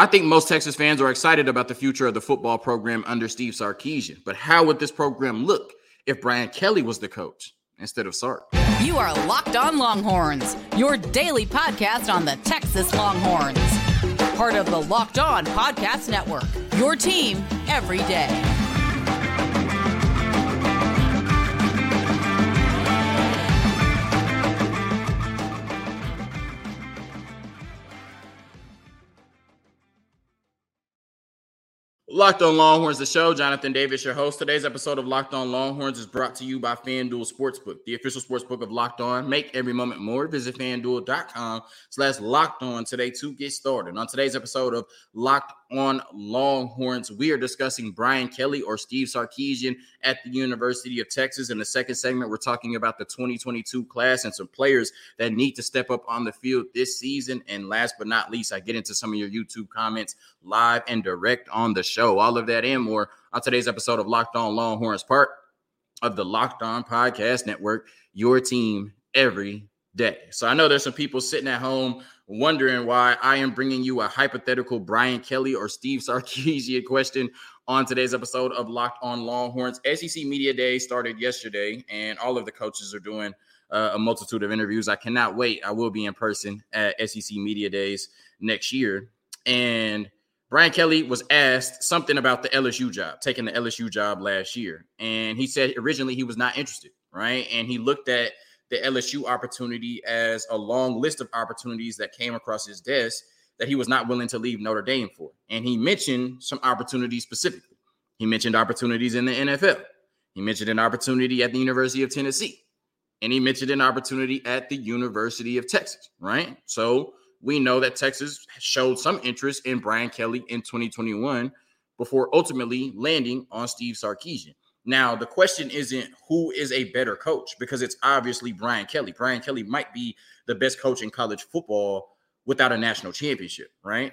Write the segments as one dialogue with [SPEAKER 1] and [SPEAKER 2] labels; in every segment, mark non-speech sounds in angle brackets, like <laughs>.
[SPEAKER 1] I think most Texas fans are excited about the future of the football program under Steve Sarkisian. But how would this program look if Brian Kelly was the coach instead of Sark?
[SPEAKER 2] You are Locked On Longhorns, your daily podcast on the Texas Longhorns. Part of the Locked On Podcast Network, your team every day.
[SPEAKER 1] Locked on Longhorns, the show. Jonathan Davis, your host. Today's episode of Locked on Longhorns is brought to you by FanDuel Sportsbook, the official sportsbook of Locked On. Make every moment more. Visit fanduel.com slash locked on today to get started. On today's episode of Locked on Longhorns, we are discussing Brian Kelly or Steve Sarkisian at the University of Texas. In the second segment, we're talking about the 2022 class and some players that need to step up on the field this season. And last but not least, I get into some of your YouTube comments live and direct on the show. All of that and more on today's episode of Locked On Longhorns, part of the Locked On Podcast Network, your team every day. So I know there's some people sitting at home wondering why I am bringing you a hypothetical Brian Kelly or Steve Sarkisian <laughs> question on today's episode of Locked On Longhorns. SEC Media Day started yesterday, and all of the coaches are doing uh, a multitude of interviews. I cannot wait. I will be in person at SEC Media Days next year. And Brian Kelly was asked something about the LSU job, taking the LSU job last year. And he said originally he was not interested, right? And he looked at the LSU opportunity as a long list of opportunities that came across his desk that he was not willing to leave Notre Dame for. And he mentioned some opportunities specifically. He mentioned opportunities in the NFL. He mentioned an opportunity at the University of Tennessee. And he mentioned an opportunity at the University of Texas, right? So we know that Texas showed some interest in Brian Kelly in 2021 before ultimately landing on Steve Sarkisian. Now, the question isn't who is a better coach because it's obviously Brian Kelly. Brian Kelly might be the best coach in college football without a national championship, right?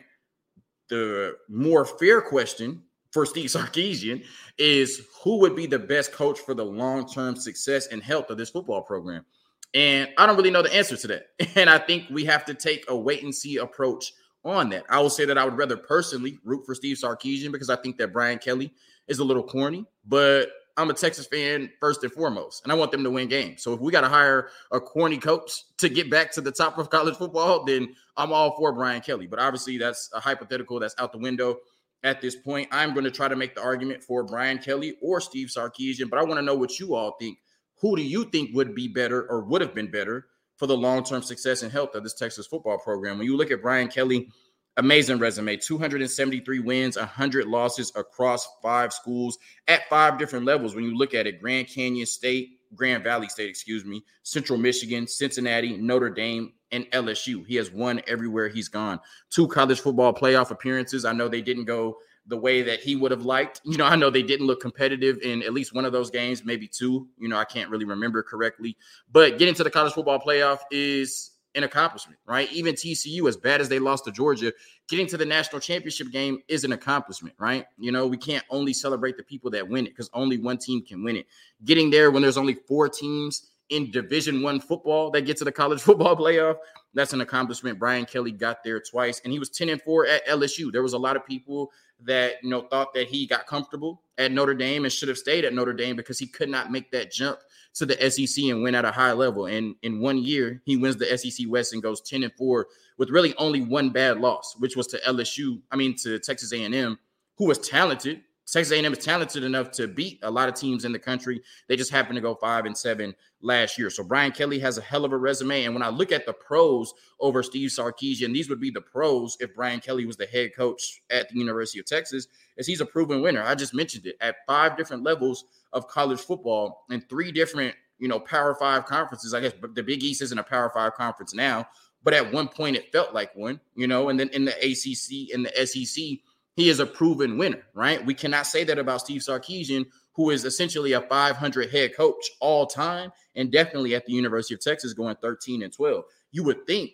[SPEAKER 1] The more fair question for Steve <laughs> Sarkisian is who would be the best coach for the long term success and health of this football program? And I don't really know the answer to that. <laughs> And I think we have to take a wait and see approach on that. I will say that I would rather personally root for Steve Sarkisian because I think that Brian Kelly is a little corny, but I'm a Texas fan first and foremost, and I want them to win games. So if we got to hire a corny coach to get back to the top of college football, then I'm all for Brian Kelly. But obviously, that's a hypothetical that's out the window at this point. I'm going to try to make the argument for Brian Kelly or Steve Sarkisian, but I want to know what you all think who do you think would be better or would have been better for the long-term success and health of this Texas football program? When you look at Brian Kelly, amazing resume 273 wins 100 losses across five schools at five different levels. When you look at it grand canyon state grand valley state excuse me central michigan cincinnati notre dame and lsu he has won everywhere he's gone. Two college football playoff appearances. I know they didn't go the way that he would have liked. You know, I know they didn't look competitive in at least one of those games, maybe two. You know, I can't really remember correctly. But getting to the college football playoff is an accomplishment, right? Even TCU, as bad as they lost to Georgia, getting to the national championship game is an accomplishment, right? You know, we can't only celebrate the people that win it because only one team can win it. Getting there when there's only four teams in division one football that get to the college <laughs> football playoff that's an accomplishment brian kelly got there twice and he was 10 and 4 at lsu there was a lot of people that you know thought that he got comfortable at Notre Dame and should have stayed at Notre Dame because he could not make that jump to the SEC and win at a high level. And in one year, he wins the SEC West and goes 10 and 4 with really only one bad loss, which was to LSU, I mean to Texas A&M, who was talented, Texas A&M is talented enough to beat a lot of teams in the country. They just happened to go five and seven last year. So Brian Kelly has a hell of a resume. And when I look at the pros over Steve Sarkisian, these would be the pros if Brian Kelly was the head coach at the University of Texas, as he's a proven winner. I just mentioned it at five different levels of college football and three different, you know, Power Five conferences. I guess the Big East isn't a Power Five conference now, but at one point it felt like one, you know. And then in the ACC and the SEC he is a proven winner, right? We cannot say that about Steve Sarkisian, who is essentially a 500 head coach all time, and definitely at the University of Texas going 13 and 12. You would think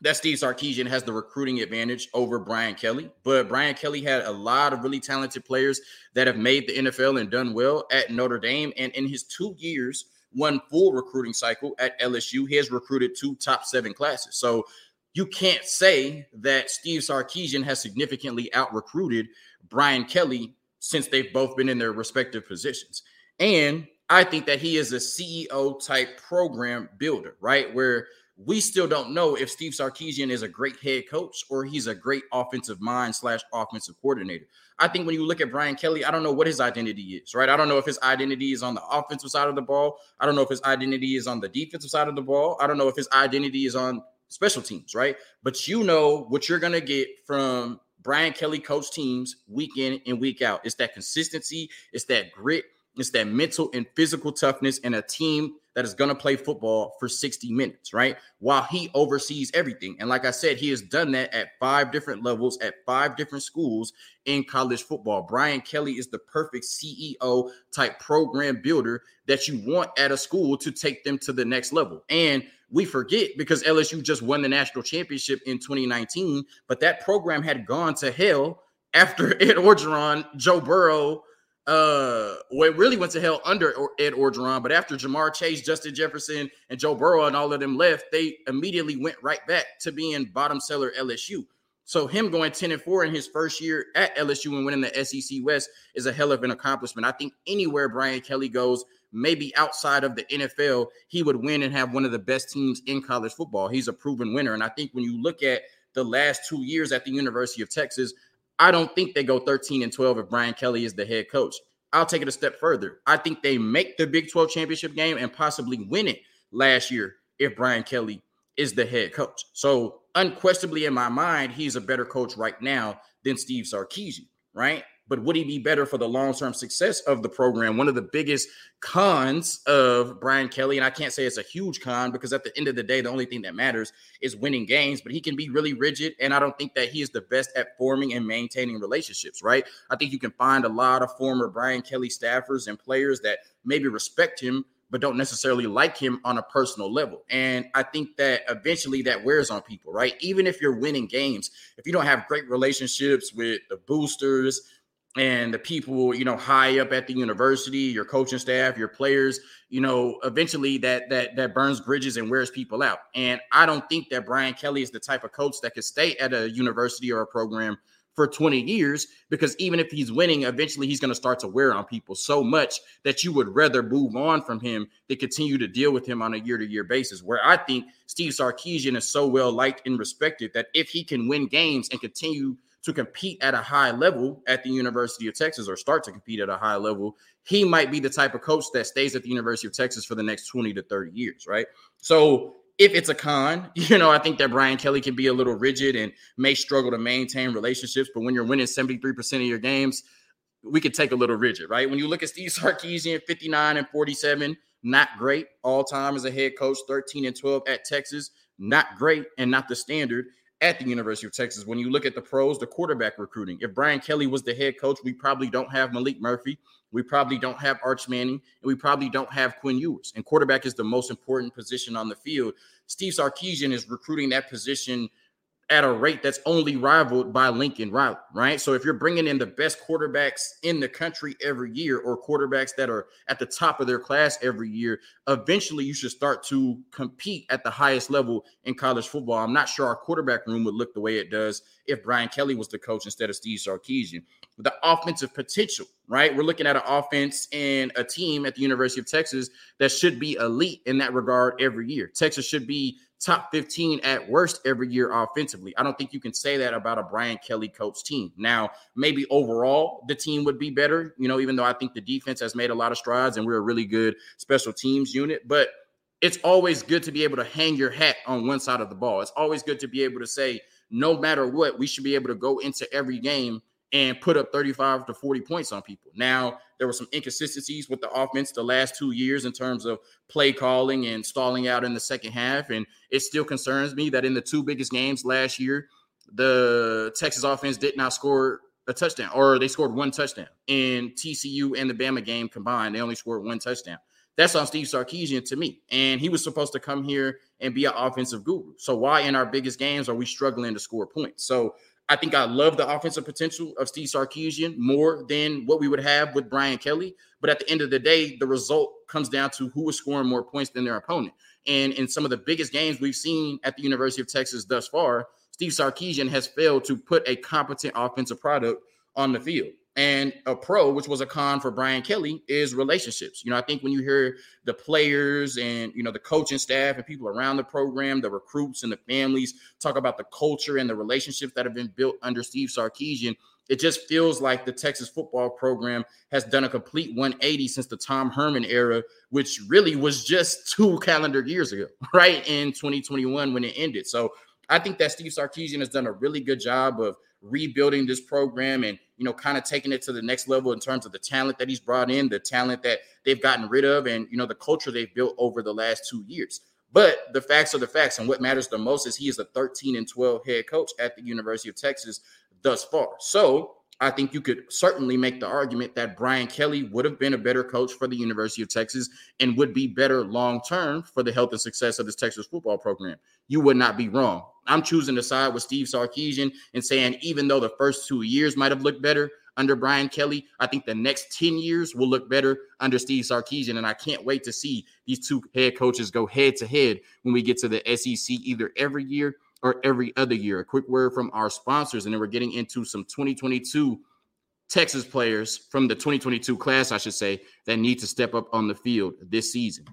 [SPEAKER 1] that Steve Sarkisian has the recruiting advantage over Brian Kelly, but Brian Kelly had a lot of really talented players that have made the NFL and done well at Notre Dame. And in his two years, one full recruiting cycle at LSU, he has recruited two top seven classes. So you can't say that Steve Sarkisian has significantly out recruited Brian Kelly since they've both been in their respective positions. And I think that he is a CEO type program builder, right? Where we still don't know if Steve Sarkisian is a great head coach or he's a great offensive mind slash offensive coordinator. I think when you look at Brian Kelly, I don't know what his identity is, right? I don't know if his identity is on the offensive side of the ball. I don't know if his identity is on the defensive side of the ball. I don't know if his identity is on special teams, right? But you know what you're going to get from Brian Kelly coach teams week in and week out. It's that consistency, it's that grit, it's that mental and physical toughness and a team that is going to play football for 60 minutes, right? While he oversees everything. And like I said, he has done that at five different levels, at five different schools in college football. Brian Kelly is the perfect CEO type program builder that you want at a school to take them to the next level. And we forget because LSU just won the national championship in 2019, but that program had gone to hell after <laughs> Ed Orgeron, Joe Burrow, uh, well, really went to hell under Ed Orgeron, but after Ja'Marr Chase, Justin Jefferson, and Joe Burrow and all of them left, they immediately went right back to being bottom cellar LSU. So him going 10 and 4 in his first year at LSU and winning the SEC West is a hell of an accomplishment. I think anywhere Brian Kelly goes, maybe outside of the NFL, he would win and have one of the best teams in college football. He's a proven winner. And I think when you look at the last two years at the University of Texas, I don't think they go 13 and 12 if Brian Kelly is the head coach. I'll take it a step further. I think they make the Big 12 championship game and possibly win it last year if Brian Kelly is the head coach. So, unquestionably, in my mind, he's a better coach right now than Steve Sarkisian, right? But would he be better for the long term success of the program? One of the biggest cons of Brian Kelly, and I can't say it's a huge con because at the end of the day, the only thing that matters is winning games, but he can be really rigid. And I don't think that he is the best at forming and maintaining relationships, right? I think you can find a lot of former Brian Kelly staffers and players that maybe respect him but don't necessarily like him on a personal level. And I think that eventually that wears on people, right? Even if you're winning games, if you don't have great relationships with the boosters, and the people you know high up at the university your coaching staff your players you know eventually that that that burns bridges and wears people out. And i don't think that brian kelly is the type of coach that could stay at a university or a program for 20 years because even if he's winning eventually he's going to start to wear on people so much that you would rather move on from him than continue to deal with him on a year-to-year basis where i think steve sarkisian is so well liked and respected that if he can win games and continue to compete at a high level at the University of Texas or start to compete at a high level, he might be the type of coach that stays at the University of Texas for the next 20 to 30 years, right? So if it's a con, <laughs> you know, I think that Brian Kelly can be a little rigid and may struggle to maintain relationships. But when you're winning 73% of your games, we could take a little rigid, right? When you look at Steve Sarkisian, 59 and 47, not great all time as a head coach, 13 and 12 at Texas, not great and not the standard at the University of Texas. When you look at the pros, the quarterback recruiting, if Brian Kelly was the head coach, we probably don't have Maalik Murphy. We probably don't have Arch Manning, and we probably don't have Quinn Ewers. And quarterback is the most important position on the field. Steve Sarkisian is recruiting that position at a rate that's only rivaled by Lincoln Riley, right? So if you're bringing in the best quarterbacks in the country every year or quarterbacks that are at the top of their class every year, eventually you should start to compete at the highest level in college football. I'm not sure our quarterback room would look the way it does if Brian Kelly was the coach instead of Steve Sarkisian. The offensive potential, right? We're looking at an offense and a team at the University of Texas that should be elite in that regard every year. Texas should be top 15 at worst every year offensively. I don't think you can say that about a Brian Kelly coach team. Now, maybe overall the team would be better, you know, even though I think the defense has made a lot of strides and we're a really good special teams unit, but it's always good to be able to hang your hat on one side of the ball. It's always good to be able to say, no matter what, we should be able to go into every game and put up 35 to 40 points on people. Now, there were some inconsistencies with the offense the last two years in terms of play calling and stalling out in the second half. And it still concerns me that in the two biggest games last year, the Texas offense did not score a touchdown, or they scored one touchdown. In TCU and the Bama game combined, they only scored one touchdown. That's on Steve Sarkisian to me. And he was supposed to come here and be an offensive guru. So why in our biggest games are we struggling to score points? So I think I love the offensive potential of Steve Sarkisian more than what we would have with Brian Kelly. But at the end of the day, the result comes down to who is scoring more points than their opponent. And in some of the biggest games we've seen at the University of Texas thus far, Steve Sarkisian has failed to put a competent offensive product on the field. And a pro, which was a con for Brian Kelly, is relationships. You know, I think when you hear the players and you know the coaching staff and people around the program, the recruits and the families talk about the culture and the relationships that have been built under Steve Sarkisian, it just feels like the Texas football program has done a complete 180 since the Tom Herman era, which really was just <laughs> two calendar years ago, right? In 2021 when it ended. So I think that Steve Sarkisian has done a really good job of rebuilding this program and you know kind of taking it to the next level in terms of the talent that he's brought in, the talent that they've gotten rid of, and you know the culture they've built over the last two years. But the facts are the facts, and what matters the most is he is a 13 and 12 head coach at the University of Texas thus far. So I think you could certainly make the argument that Brian Kelly would have been a better coach for the University of Texas and would be better long term for the health and success of this Texas football program. You would not be wrong. I'm choosing to side with Steve Sarkisian and saying, even though the first two years might have looked better under Brian Kelly, I think the next 10 years will look better under Steve Sarkisian. And I can't wait to see these two head coaches go head to head when we get to the SEC either every year or every other year. A quick word from our sponsors, and then we're getting into some 2022 Texas players from the 2022 class, I should say, that need to step up on the field this season.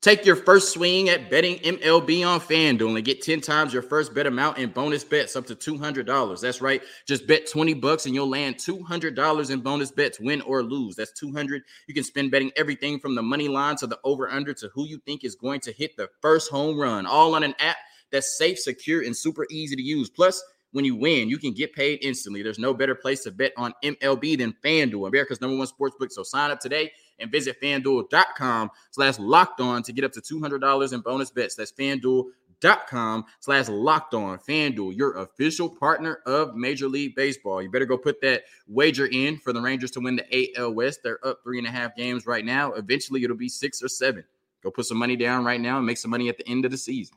[SPEAKER 1] Take your first swing at betting MLB on FanDuel and get 10 times your first bet amount in bonus bets up to $200. That's right. Just bet 20 bucks and you'll land $200 in bonus bets, win or lose. That's 200. You can spend betting everything from the money line to the over under to who you think is going to hit the first home run, all on an app that's safe, secure, and super easy to use. Plus, when you win, you can get paid instantly. There's no better place to bet on MLB than FanDuel, America's number one sports book. So sign up today and visit fanduel.com slash locked on to get up to $200 in bonus bets. That's fanduel.com slash locked on. FanDuel, your official partner of Major League Baseball. You better go put that wager in for the Rangers to win the AL West. They're up three and a half games right now. Eventually, it'll be six or seven. Go put some money down right now and make some money at the end of the season.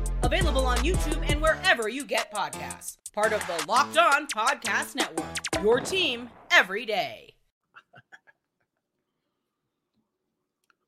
[SPEAKER 2] Available on YouTube and wherever you get podcasts. Part of the Locked On Podcast Network. Your team every day.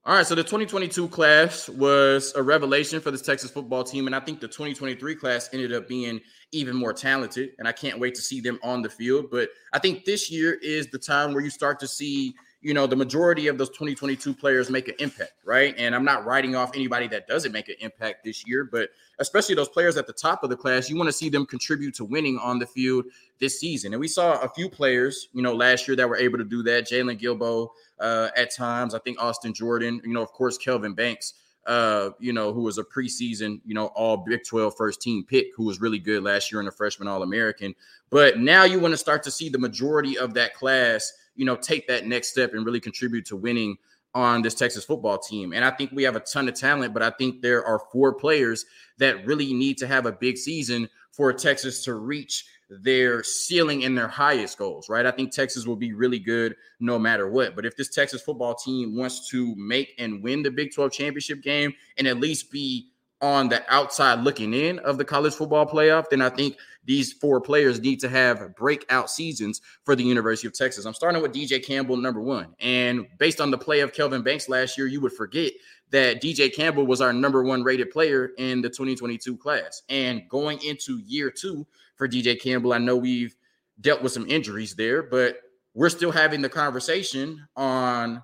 [SPEAKER 1] All right, so the 2022 class was a revelation for this Texas football team, and I think the 2023 class ended up being even more talented, and I can't wait to see them on the field. But I think this year is the time where you start to see you know, the majority of those 2022 players make an impact, right? And I'm not writing off anybody that doesn't make an impact this year, but especially those players at the top of the class, you want to see them contribute to winning on the field this season. And we saw a few players, you know, last year that were able to do that. Jaylon Guilbeau uh, at times, I think Austin Jordan, you know, of course, Kelvin Banks. Uh, you know, who was a preseason, you know, all Big 12 first team pick, who was really good last year in a freshman All American. But now you want to start to see the majority of that class you know, take that next step and really contribute to winning on this Texas football team. And I think we have a ton of talent, but I think there are four players that really need to have a big season for Texas to reach their ceiling and their highest goals, right? I think Texas will be really good no matter what. But if this Texas football team wants to make and win the Big 12 championship game and at least be on the outside looking in of the college football playoff, then I think these four players need to have breakout seasons for the University of Texas. I'm starting with DJ Campbell, number one. And based on the play of Kelvin Banks last year, you would forget that DJ Campbell was our number one rated player in the 2022 class. And going into year two for DJ Campbell, I know we've dealt with some injuries there, but we're still having the conversation on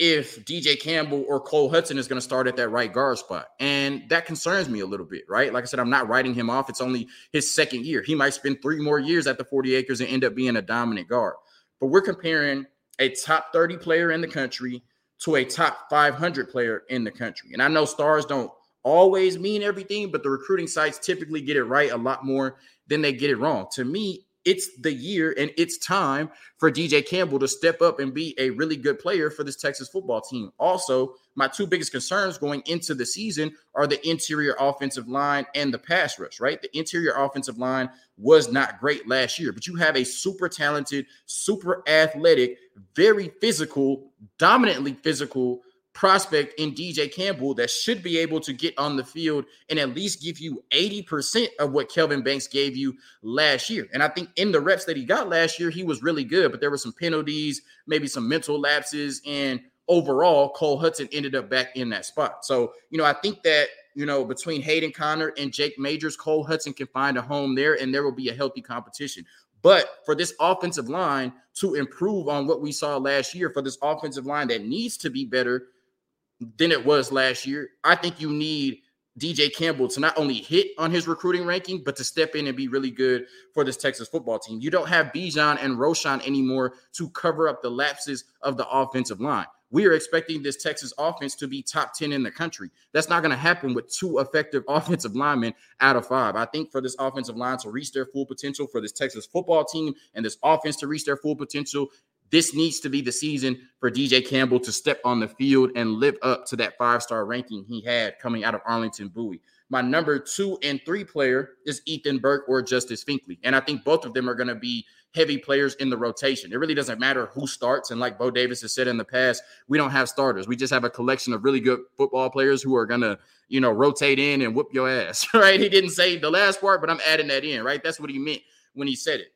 [SPEAKER 1] if DJ Campbell or Cole Hutson is going to start at that right guard spot. And that concerns me a little bit, right? Like I said, I'm not writing him off. It's only his second year. He might spend three more years at the 40 acres and end up being a dominant guard. But we're comparing a top 30 player in the country to a top 500 player in the country. And I know stars don't always mean everything, but the recruiting sites typically get it right a lot more than they get it wrong. To me, it's the year and it's time for DJ Campbell to step up and be a really good player for this Texas football team. Also, my two biggest concerns going into the season are the interior offensive line and the pass rush, right? The interior offensive line was not great last year, but you have a super talented, super athletic, very physical, dominantly physical prospect in DJ Campbell that should be able to get on the field and at least give you 80% of what Kelvin Banks gave you last year. And I think in the reps that he got last year, he was really good, but there were some penalties, maybe some mental lapses, and overall, Cole Hutson ended up back in that spot. So, you know, I think that you know, between Hayden Conner and Jake Majors, Cole Hutson can find a home there and there will be a healthy competition. But for this offensive line to improve on what we saw last year, for this offensive line that needs to be better than it was last year. I think you need DJ Campbell to not only hit on his recruiting ranking, but to step in and be really good for this Texas football team. You don't have Bijan and Roschon anymore to cover up the lapses of the offensive line. We are expecting this Texas offense to be top 10 in the country. That's not going to happen with two effective <laughs> offensive linemen out of five. I think for this offensive line to reach their full potential, for this Texas football team and this offense to reach their full potential, this needs to be the season for DJ Campbell to step on the field and live up to that five star ranking he had coming out of Arlington Bowie. My number two and three player is Ethan Burke or Justice Finkley. And I think both of them are going to be heavy players in the rotation. It really doesn't matter who starts. And like Bo Davis has said in the past, we don't have starters. We just have a collection of really good football players who are going to, you know, rotate in and whoop your ass, <laughs> right? He didn't say the last part, but I'm adding that in, right? That's what he meant when he said it.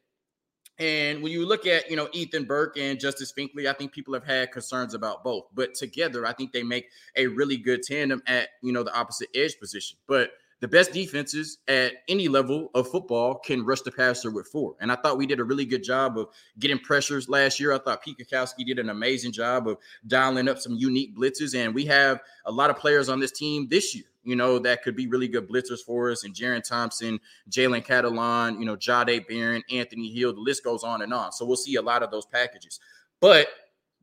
[SPEAKER 1] And when you look at, you know, Ethan Burke and Justice Finkley, I think people have had concerns about both. But together, I think they make a really good tandem at, you know, the opposite edge position. But the best defenses at any level of football can rush the passer with four. And I thought we did a really good job of getting pressures last year. I thought Pete Kwiatkowski did an amazing job of dialing up some unique blitzes. And we have a lot of players on this team this year you know, that could be really good blitzers for us. And Jerrin Thompson, Jalen Catalon, you know, Jahdae Barron, Anthony Hill, the list goes on and on. So we'll see a lot of those packages. But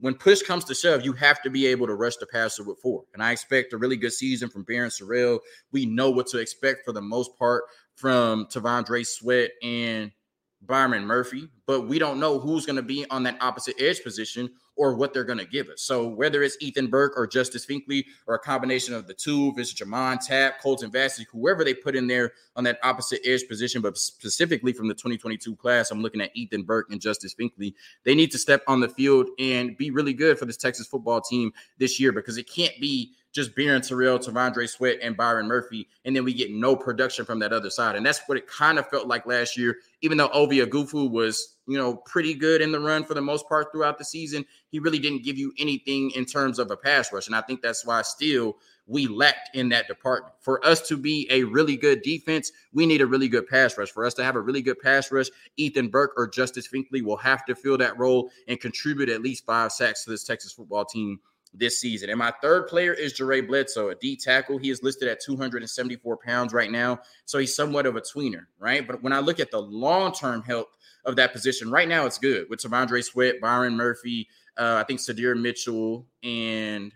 [SPEAKER 1] when push comes to shove, you have to be able to rush the passer with four. And I expect a really good season from Barryn Sorrell. We know what to expect for the most part from T'Vondre Sweat and Byron Murphy, but we don't know who's going to be on that opposite edge position or what they're going to give us. So whether it's Ethan Burke or Justice Finkley or a combination of the two, if it's J'Mond Tapp, Colton Vasek, whoever they put in there on that opposite edge position, but specifically from the 2022 class, I'm looking at Ethan Burke and Justice Finkley. They need to step on the field and be really good for this Texas football team this year because it can't be just Barryn Sorrell, T'Vondre Sweat, and Byron Murphy, and then we get no production from that other side. And that's what it kind of felt like last year, even though Ovie Oghoufo was, you know, pretty good in the run for the most part throughout the season, he really didn't give you anything in terms of a pass rush. And I think that's why still we lacked in that department. For us to be a really good defense, we need a really good pass rush. For us to have a really good pass rush, Ethan Burke or Justice Finkley will have to fill that role and contribute at least five sacks to this Texas football team this season. And my third player is Jaray Bledsoe, a D tackle. He is listed at 274 pounds right now. So he's somewhat of a tweener, right? But when I look at the long term health of that position, right now it's good with T'Vondre Sweat, Byron Murphy, uh, I think Sydir Mitchell, and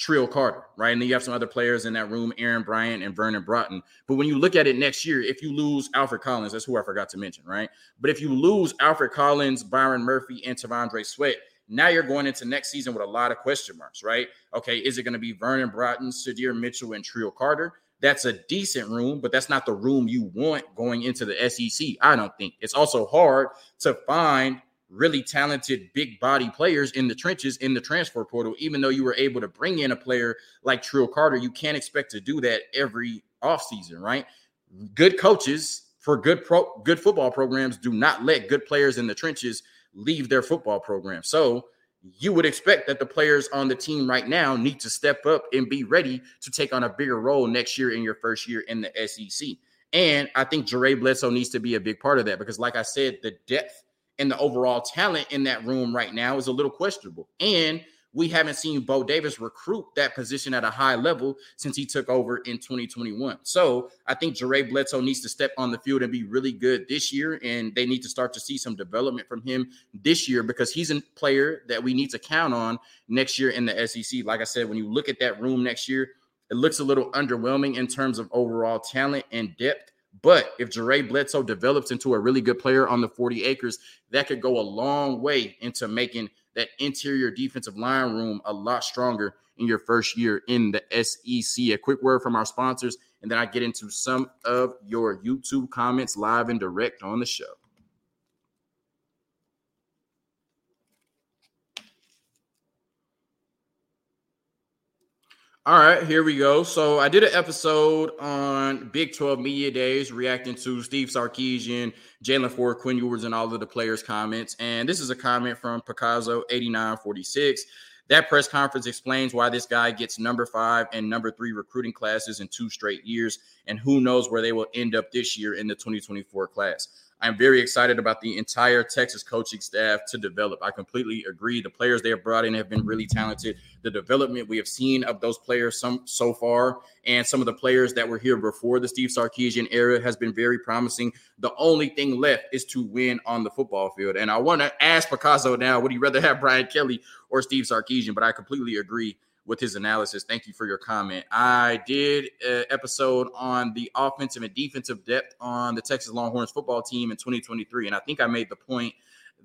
[SPEAKER 1] Trill Carter, right? And then you have some other players in that room, Aaron Bryant and Vernon Broughton. But when you look at it next year, if you lose Alfred Collins, that's who I forgot to mention, right? But if you lose Alfred Collins, Byron Murphy, and T'Vondre Sweat, now you're going into next season with a lot of question marks, right? Okay, is it going to be Vernon Broughton, Sydir Mitchell, and Trill Carter? That's a decent room, but that's not the room you want going into the SEC. I don't think it's also hard to find really talented big body players in the trenches in the transfer portal. Even though you were able to bring in a player like Trill Carter, you can't expect to do that every offseason, right? Good coaches for good pro good football programs do not let good players in the trenches leave their football program. So you would expect that the players on the team right now need to step up and be ready to take on a bigger role next year in your first year in the SEC. And I think Jaray Bledsoe needs to be a big part of that because, like I said, the depth and the overall talent in that room right now is a little questionable. And we haven't seen Bo Davis recruit that position at a high level since he took over in 2021. So I think Jaray Bledsoe needs to step on the field and be really good this year. And they need to start to see some development from him this year because he's a player that we need to count on next year in the SEC. Like I said, when you look at that room next year, it looks a little underwhelming in terms of overall talent and depth. But if Jaray Bledsoe develops into a really good player on the 40 acres, that could go a long way into making that interior defensive line room a lot stronger in your first year in the SEC. A quick word from our sponsors, and then I get into some of your YouTube comments live and direct on the show. All right, here we go. So I did an episode on Big 12 Media Days reacting to Steve Sarkisian, Jaylan Ford, Quinn Ewers, and all of the players' comments. And this is a comment from Picasso 8946. That press conference explains why this guy gets number five and number three recruiting classes in two straight years, and who knows where they will end up this year in the 2024 class. I'm very excited about the entire Texas coaching staff to develop. I completely agree. The players they have brought in have been really talented. The development we have seen of those players some so far, and some of the players that were here before the Steve Sarkisian era has been very promising. The only thing left is to win on the football field. And I want to ask Picasso now: Would he rather have Brian Kelly or Steve Sarkisian? But I completely agree with his analysis. Thank you for your comment. I did an episode on the offensive and defensive depth on the Texas Longhorns football team in 2023. And I think I made the point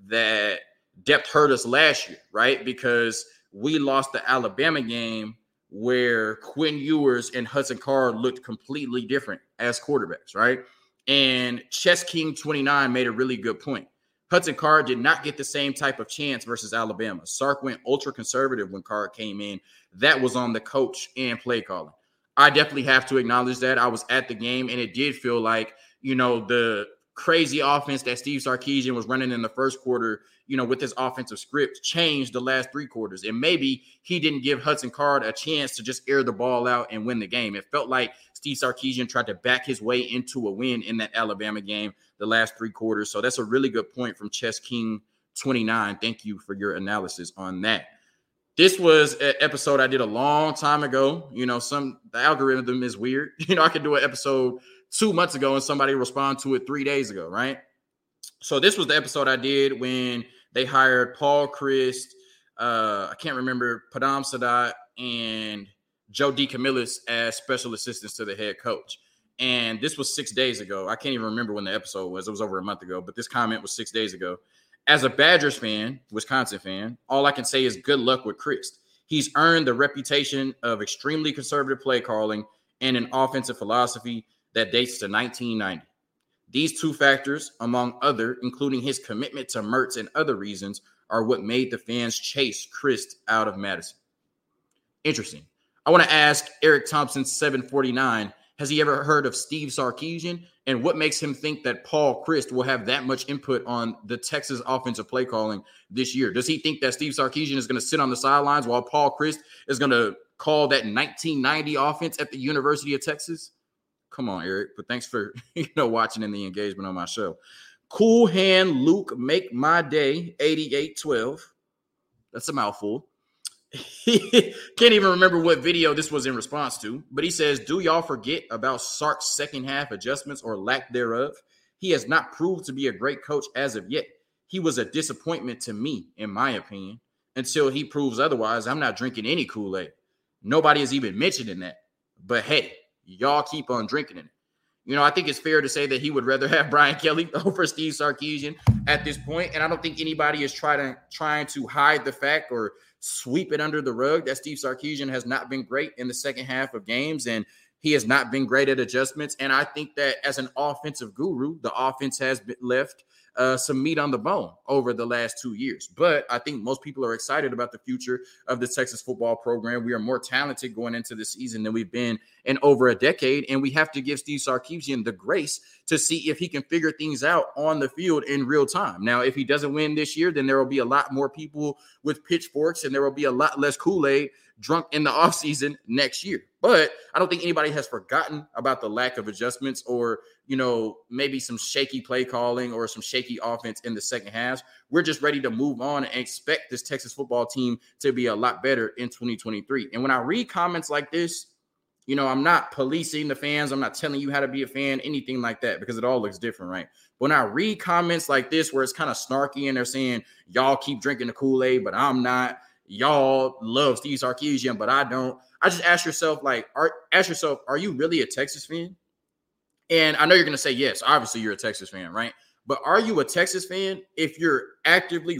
[SPEAKER 1] that depth hurt us last year, right? Because we lost the Alabama game where Quinn Ewers and Hudson Card looked completely different as quarterbacks, right? And Chess King 29 made a really good point. Hudson Card did not get the same type of chance versus Alabama. Sark went ultra conservative when Card came in. That was on the coach and play calling. I definitely have to acknowledge that. I was at the game and it did feel like, you know, the crazy offense that Steve Sarkisian was running in the first quarter, you know, with his offensive script changed the last three quarters. And maybe he didn't give Hudson Card a chance to just air the ball out and win the game. It felt like Steve Sarkisian tried to back his way into a win in that Alabama game the last three quarters. So that's a really good point from Chess King 29. Thank you for your analysis on that. This was an episode I did a long time ago. You know, some the algorithm is weird. <laughs> You know, I could do an episode two months ago and somebody respond to it three days ago, right? So this was the episode I did when they hired Paul Chryst, uh, I can't remember Padam Sadat and Joe DeCamillis as special assistants to the head coach. And this was six days ago. I can't even remember when the episode was. It was over a month ago, but this comment was six days ago. As a Badgers fan, Wisconsin fan, all I can say is good luck with Chryst. He's earned the reputation of extremely conservative play calling and an offensive philosophy that dates to 1990. These two factors, among other, including his commitment to Mertz and other reasons, are what made the fans chase Chryst out of Madison. Interesting. I want to ask Eric Thompson 749 has he ever heard of Steve Sarkisian? And what makes him think that Paul Chryst will have that much input on the Texas offensive play calling this year? Does he think that Steve Sarkisian is going to sit on the sidelines while Paul Chryst is going to call that 1990 offense at the University of Texas? Come on, Eric. But thanks for <laughs> you know watching and the engagement on my show. Cool hand Luke, make my day 8812. That's a mouthful. He <laughs> can't even remember what video this was in response to, but he says, Do y'all forget about Sark's second half adjustments or lack thereof? He has not proved to be a great coach as of yet. He was a disappointment to me, in my opinion. Until he proves otherwise, I'm not drinking any Kool Aid. Nobody is even mentioning that. But hey, y'all keep on drinking it. You know, I think it's fair to say that he would rather <laughs> have Brian Kelly <laughs> over Steve Sarkisian at this point, and I don't think anybody is trying to trying to hide the fact or sweep it under the rug. That Steve Sarkisian has not been great in the second half of games, and he has not been great at adjustments. And I think that as an offensive guru, the offense has been left uh, some meat on the bone over the last two years. But I think most people are excited about the future of the Texas football program. We are more talented going into the season than we've been in over a decade. And we have to give Steve Sarkisian the grace to see if he can figure things out on the field in real time. Now, if he doesn't win this year, then there will be a lot more people with pitchforks and there will be a lot less Kool Aid drunk in the <laughs> offseason next year. But I don't think anybody has forgotten about the lack of adjustments or, you know, maybe some shaky play calling or some shaky offense in the second half. We're just ready to move on and expect this Texas football team to be a lot better in 2023. And when I read comments like this, you know, I'm not policing the fans. I'm not telling you how to be a fan, anything like that, because it all looks different, right? When I read comments like this, where it's kind of snarky and they're saying, y'all keep drinking the Kool Aid, but I'm not, y'all love Steve Sarkisian, but I don't. I just ask yourself, like, are ask yourself, are you really a Texas fan? And I know you're going to say yes. Obviously, you're a Texas fan, right? But are you a Texas fan if you're actively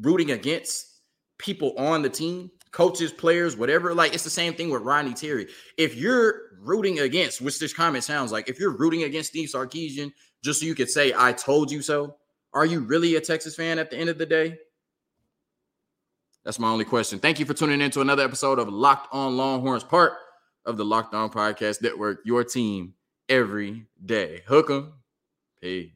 [SPEAKER 1] rooting against people on the team, coaches, players, whatever? Like it's the same thing with Rodney Terry. If you're rooting against, which this comment sounds like, if you're rooting against Steve Sarkisian just so you could say I told you so, are you really a Texas fan at the end of the day? That's my only question. Thank you for tuning in to another episode of Locked On Longhorns, part of the Locked On Podcast Network, your team every day. Hook 'em. Peace.